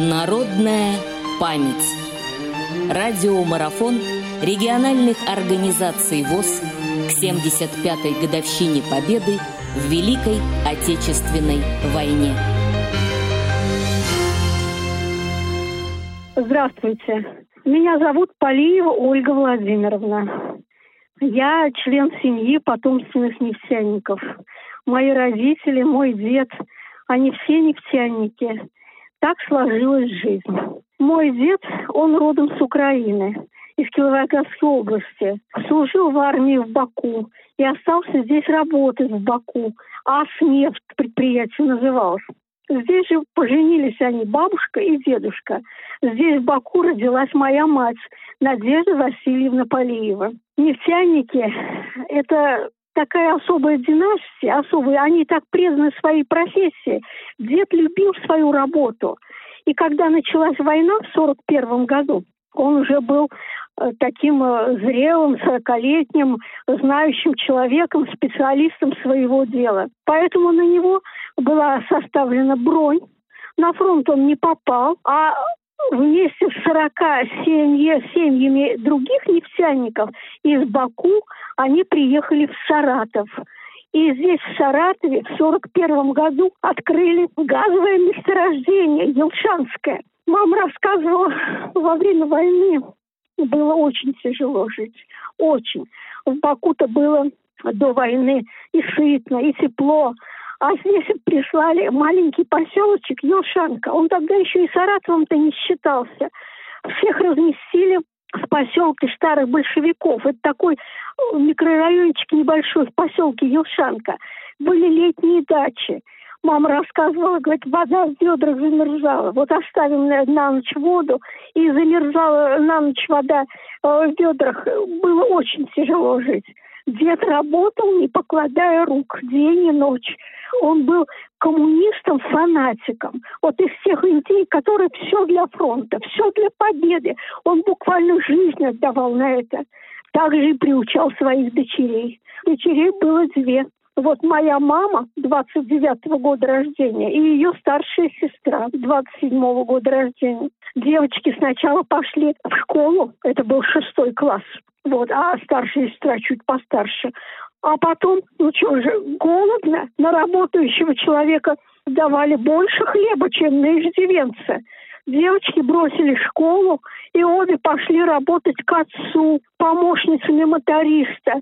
Народная память. Радиомарафон региональных организаций ВОЗ к 75-й годовщине Победы в Великой Отечественной войне. Здравствуйте. Меня зовут Полиева Ольга Владимировна. Я член семьи потомственных нефтяников. Мои родители, мой дед, они все нефтяники. Так сложилась жизнь. Мой дед, он родом с Украины, из Кировоградской области. Служил в армии в Баку и остался здесь работать в Баку. АСНЕФТ предприятие называлось. Здесь же поженились они, бабушка и дедушка. Здесь в Баку родилась моя мать, Надежда Васильевна Полиева. Нефтяники – это такая особая династия, особая. Они так преданы своей профессии. Дед любил свою работу. И когда началась война в 1941 году, он уже был э, таким э, зрелым, сорокалетним, знающим человеком, специалистом своего дела. Поэтому на него была составлена бронь. На фронт он не попал, а вместе с 40 семьи, семьями других нефтяников из Баку они приехали в Саратов. И здесь, в Саратове, в 1941 году открыли газовое месторождение Елшанское. Мама рассказывала, во время войны было очень тяжело жить. Очень. В Баку-то было до войны и сытно, и тепло. А здесь прислали маленький поселочек Елшанка. Он тогда еще и Саратовым-то не считался. Всех разместили в поселке старых большевиков. Это такой э, микрорайончик небольшой в поселке Елшанка. Были летние дачи. Мама рассказывала, говорит, вода в ведрах замерзала. Вот оставим на, на ночь воду, и замерзала на ночь вода э, в ведрах. Было очень тяжело жить. Дед работал, не покладая рук, день и ночь. Он был коммунистом-фанатиком. Вот из всех людей, которые все для фронта, все для победы. Он буквально жизнь отдавал на это. Также и приучал своих дочерей. Дочерей было две. Вот моя мама 29-го года рождения и ее старшая сестра 27-го года рождения. Девочки сначала пошли в школу, это был шестой класс, вот, а старшая сестра чуть постарше. А потом, ну что же, голодно, на работающего человека давали больше хлеба, чем на иждивенца. Девочки бросили школу и обе пошли работать к отцу, помощницами моториста.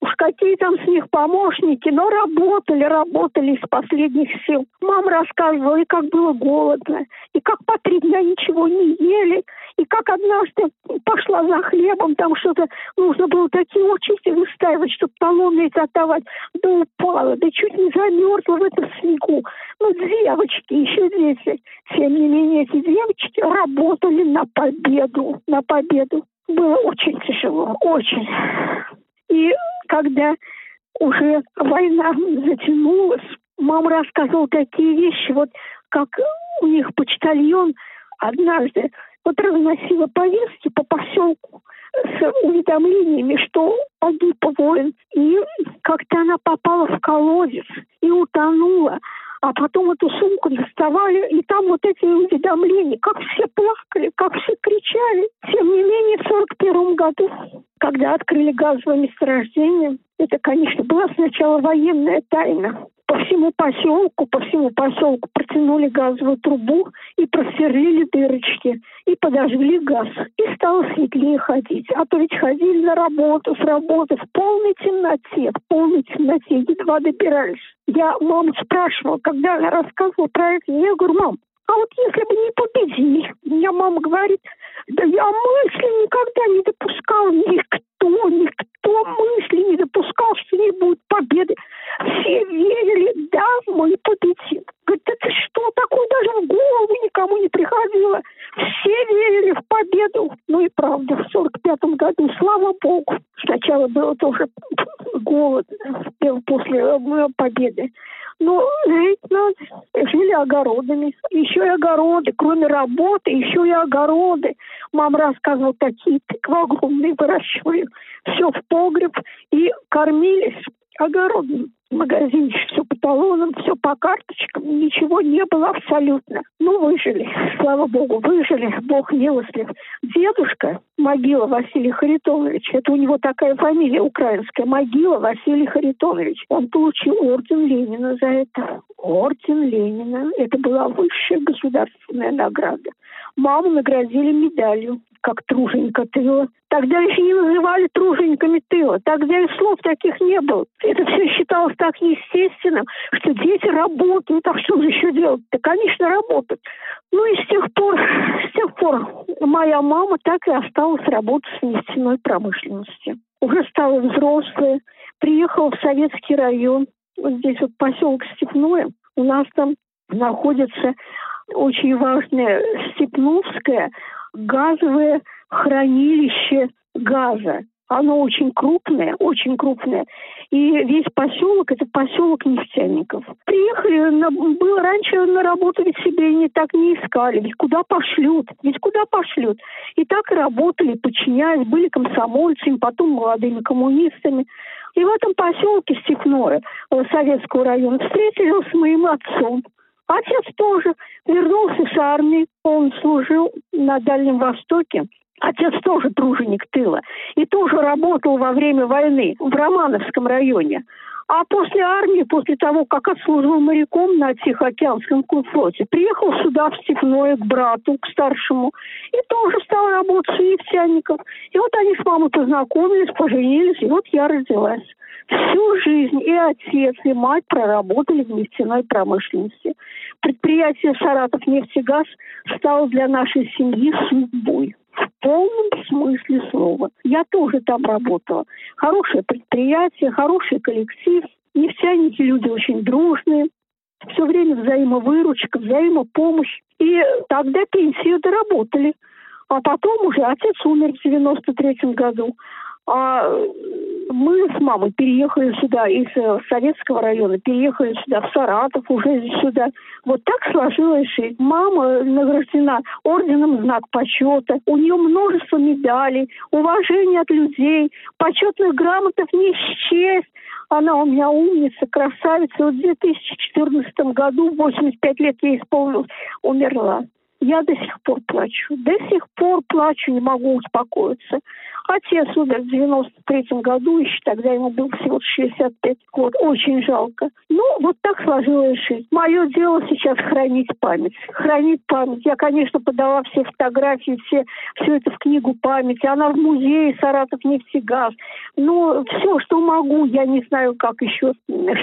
Уж какие там с них помощники, но работали, работали из последних сил. Мама рассказывала, и как было голодно, и как по три дня ничего не ели, и как однажды пошла за хлебом, там что-то нужно было такие очереди выстаивать, чтобы талоны отдавать, да упала, да чуть не замерзла в этом снегу. Ну, девочки, еще дети. Тем не менее, эти девочки работали на победу, на победу. Было очень тяжело, очень. И когда уже война затянулась, мама рассказывала такие вещи, вот как у них почтальон однажды вот разносила повестки по поселку с уведомлениями, что погиб воин. И как-то она попала в колодец и утонула а потом эту сумку доставали, и там вот эти уведомления, как все плакали, как все кричали. Тем не менее, в 41 году, когда открыли газовое месторождение, это, конечно, была сначала военная тайна. По всему поселку, по всему поселку протянули газовую трубу и просверлили дырочки, и подожгли газ. И стало светлее ходить. А то ведь ходили на работу, с работы в полной темноте, в полной темноте, едва добирались. Я маму спрашивала, когда она рассказывала про это, я говорю, мам, а вот если бы не победили, меня мама говорит, да я мысли никогда не допускал, никто, никто мысли не допускал, что не будет победы. Все верили, да, мы победим. Говорит, ты что, такое даже в голову никому не приходило. Все верили в победу. Ну и правда, в сорок пятом году, слава богу, сначала было тоже голод после э, победы. Но жить надо. Жили огородами. Еще и огороды. Кроме работы, еще и огороды. Мама рассказывала, такие тыквы огромные выращивали. Все в погреб. И кормились огородном магазинчик, талонам, все по карточкам, ничего не было абсолютно. Ну, выжили, слава богу, выжили, бог милостлив. Дедушка, могила Василий Харитонович, это у него такая фамилия украинская, могила Василий Харитонович. Он получил орден Ленина за это. Орден Ленина. Это была высшая государственная награда. Маму наградили медалью как труженика тыла. Тогда еще не называли тружениками тыла. Тогда и слов таких не было. Это все считалось так естественным, что дети работают. А что же еще делать-то? Конечно, работают. Ну и с тех пор, с тех пор моя мама так и осталась работать в нефтяной промышленности. Уже стала взрослая, приехала в советский район, вот здесь вот поселок Степное. У нас там находится очень важное Степновское газовое хранилище газа. Оно очень крупное, очень крупное. И весь поселок – это поселок нефтяников. Приехали, на, было раньше на работу ведь себе не так не искали. Ведь куда пошлют? Ведь куда пошлют? И так работали, подчиняясь, были комсомольцами, потом молодыми коммунистами. И в этом поселке Степное, э, Советского района, встретились с моим отцом. Отец тоже вернулся с армии, он служил на Дальнем Востоке. Отец тоже труженик тыла и тоже работал во время войны в Романовском районе. А после армии, после того, как отслужил моряком на Тихоокеанском флоте, приехал сюда, в Степное, к брату, к старшему, и тоже стал работать у нефтяников. И вот они с мамой познакомились, поженились, и вот я родилась. Всю жизнь и отец, и мать проработали в нефтяной промышленности. Предприятие «Саратов нефтегаз» стало для нашей семьи судьбой в полном смысле слова. Я тоже там работала. Хорошее предприятие, хороший коллектив. Нефтяники люди очень дружные. Все время взаимовыручка, взаимопомощь. И тогда пенсию доработали. А потом уже отец умер в 93 году. А мы с мамой переехали сюда из э, Советского района, переехали сюда, в Саратов, уже сюда. Вот так сложилось жизнь. Мама награждена орденом знак почета. У нее множество медалей, уважение от людей, почетных грамотов не счесть. Она у меня умница, красавица. Вот в 2014 году, 85 лет ей исполнилось, умерла. Я до сих пор плачу. До сих пор плачу, не могу успокоиться. Отец умер в 93 году, еще тогда ему было всего 65 год. Очень жалко. Ну, вот так сложилась жизнь. Мое дело сейчас хранить память. Хранить память. Я, конечно, подала все фотографии, все, все это в книгу памяти. Она в музее Саратов нефтегаз. Но все, что могу, я не знаю, как еще,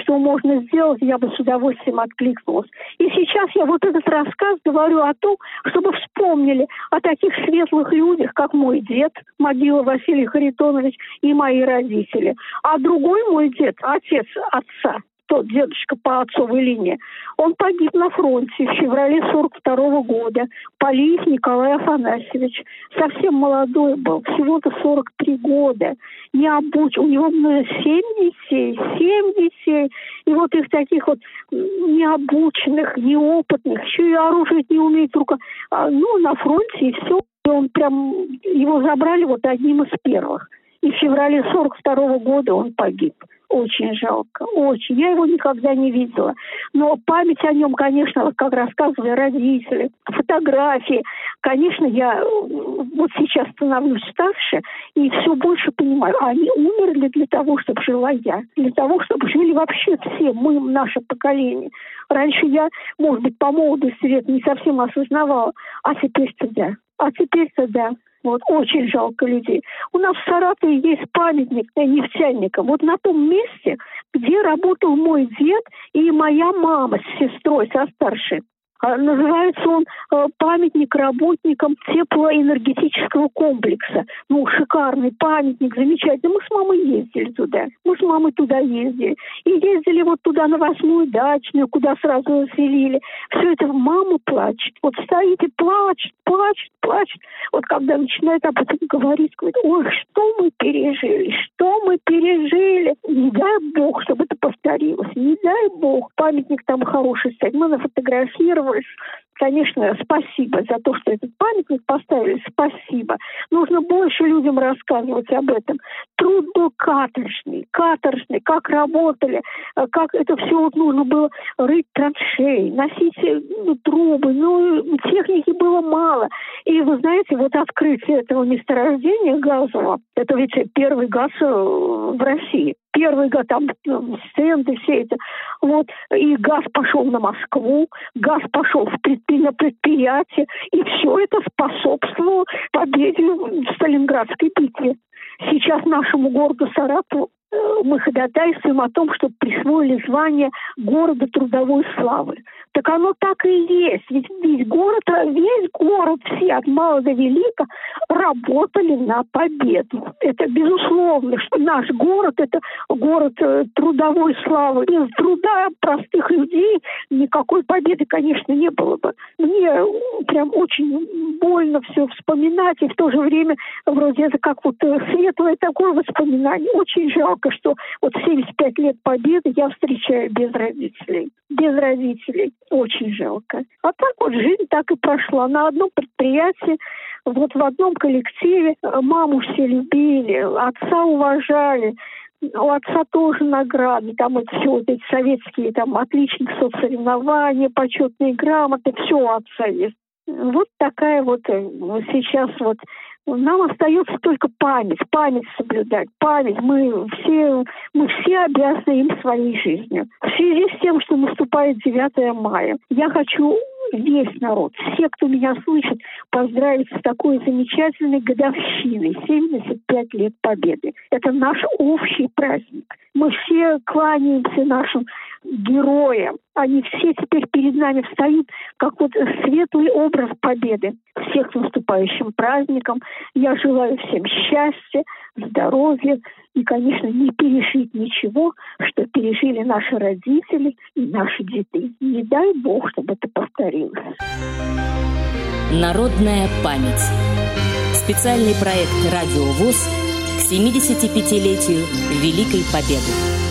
что можно сделать, я бы с удовольствием откликнулась. И сейчас я вот этот рассказ говорю о том, чтобы вспомнили о таких светлых людях, как мой дед, могила Василий Харитонович и мои родители. А другой мой дед, отец отца, тот дедушка по отцовой линии, он погиб на фронте в феврале 42 -го года. Полиев Николай Афанасьевич. Совсем молодой был, всего-то 43 года. Не обуч... У него было 7 детей, 7 детей. И вот их таких вот необученных, неопытных, еще и оружие не умеет рука. А, ну, на фронте и все. И он прям, его забрали вот одним из первых. И в феврале 42 -го года он погиб. Очень жалко, очень. Я его никогда не видела. Но память о нем, конечно, как рассказывали родители, фотографии. Конечно, я вот сейчас становлюсь старше и все больше понимаю. Они умерли для того, чтобы жила я. Для того, чтобы жили вообще все, мы, наше поколение. Раньше я, может быть, по молодости лет не совсем осознавала, а теперь-то да. А теперь-то да. Вот, очень жалко людей. У нас в Саратове есть памятник нефтяникам. Вот на том месте, где работал мой дед и моя мама с сестрой, со старшей. А, называется он э, «Памятник работникам теплоэнергетического комплекса». Ну, шикарный памятник, замечательный. Мы с мамой ездили туда. Мы с мамой туда ездили. И ездили вот туда на восьмую дачную, куда сразу заселили. Все это мама плачет. Вот стоит и плачет, плачет, плачет. Вот когда начинает об этом говорить, говорит, ой, что мы пережили, что мы пережили. Не дай бог, чтобы это повторилось. Не дай бог. Памятник там хороший стоит. Мы нафотографировали понравилось. конечно, спасибо за то, что этот памятник поставили, спасибо. Нужно больше людям рассказывать об этом. Труд был каторжный, каторжный, как работали, э, как это все вот нужно было рыть траншеи, носить э, ну, трубы, ну, техники было мало. И вы знаете, вот открытие этого месторождения газового, это ведь первый газ э, в России первый год там стенды, все это. Вот. И газ пошел на Москву, газ пошел в предпри... на предприятие, и все это способствовало победе в Сталинградской битве. Сейчас нашему городу Саратову мы ходатайствуем о том, чтобы присвоили звание города трудовой славы. Так оно так и есть. Ведь весь город, весь город, все от мала до велика работали на победу. Это безусловно, что наш город – это город э, трудовой славы. Без труда простых людей никакой победы, конечно, не было бы. Мне прям очень больно все вспоминать, и в то же время вроде это как вот э, светлое такое воспоминание. Очень жалко, что вот 75 лет победы я встречаю без родителей. Без родителей. Очень жалко. А так вот жизнь так и прошла. На одном предприятии, вот в одном коллективе э, маму все любили, отца уважали. У отца тоже награды, там это все вот эти советские, там отличник соцсоревнования, почетные грамоты, все у отца есть. Вот такая вот э, сейчас вот нам остается только память, память соблюдать, память. Мы все, мы все обязаны им своей жизнью. В связи с тем, что наступает 9 мая, я хочу весь народ, все, кто меня слышит, поздравить с такой замечательной годовщиной, 75 лет Победы. Это наш общий праздник. Мы все кланяемся нашим героям. Они все теперь перед нами встают, как вот светлый образ победы. Всех с наступающим праздником. Я желаю всем счастья, здоровья и, конечно, не пережить ничего, что пережили наши родители и наши дети. Не дай Бог, чтобы это повторилось. Народная память. Специальный проект «Радио ВОЗ» к 75-летию Великой Победы.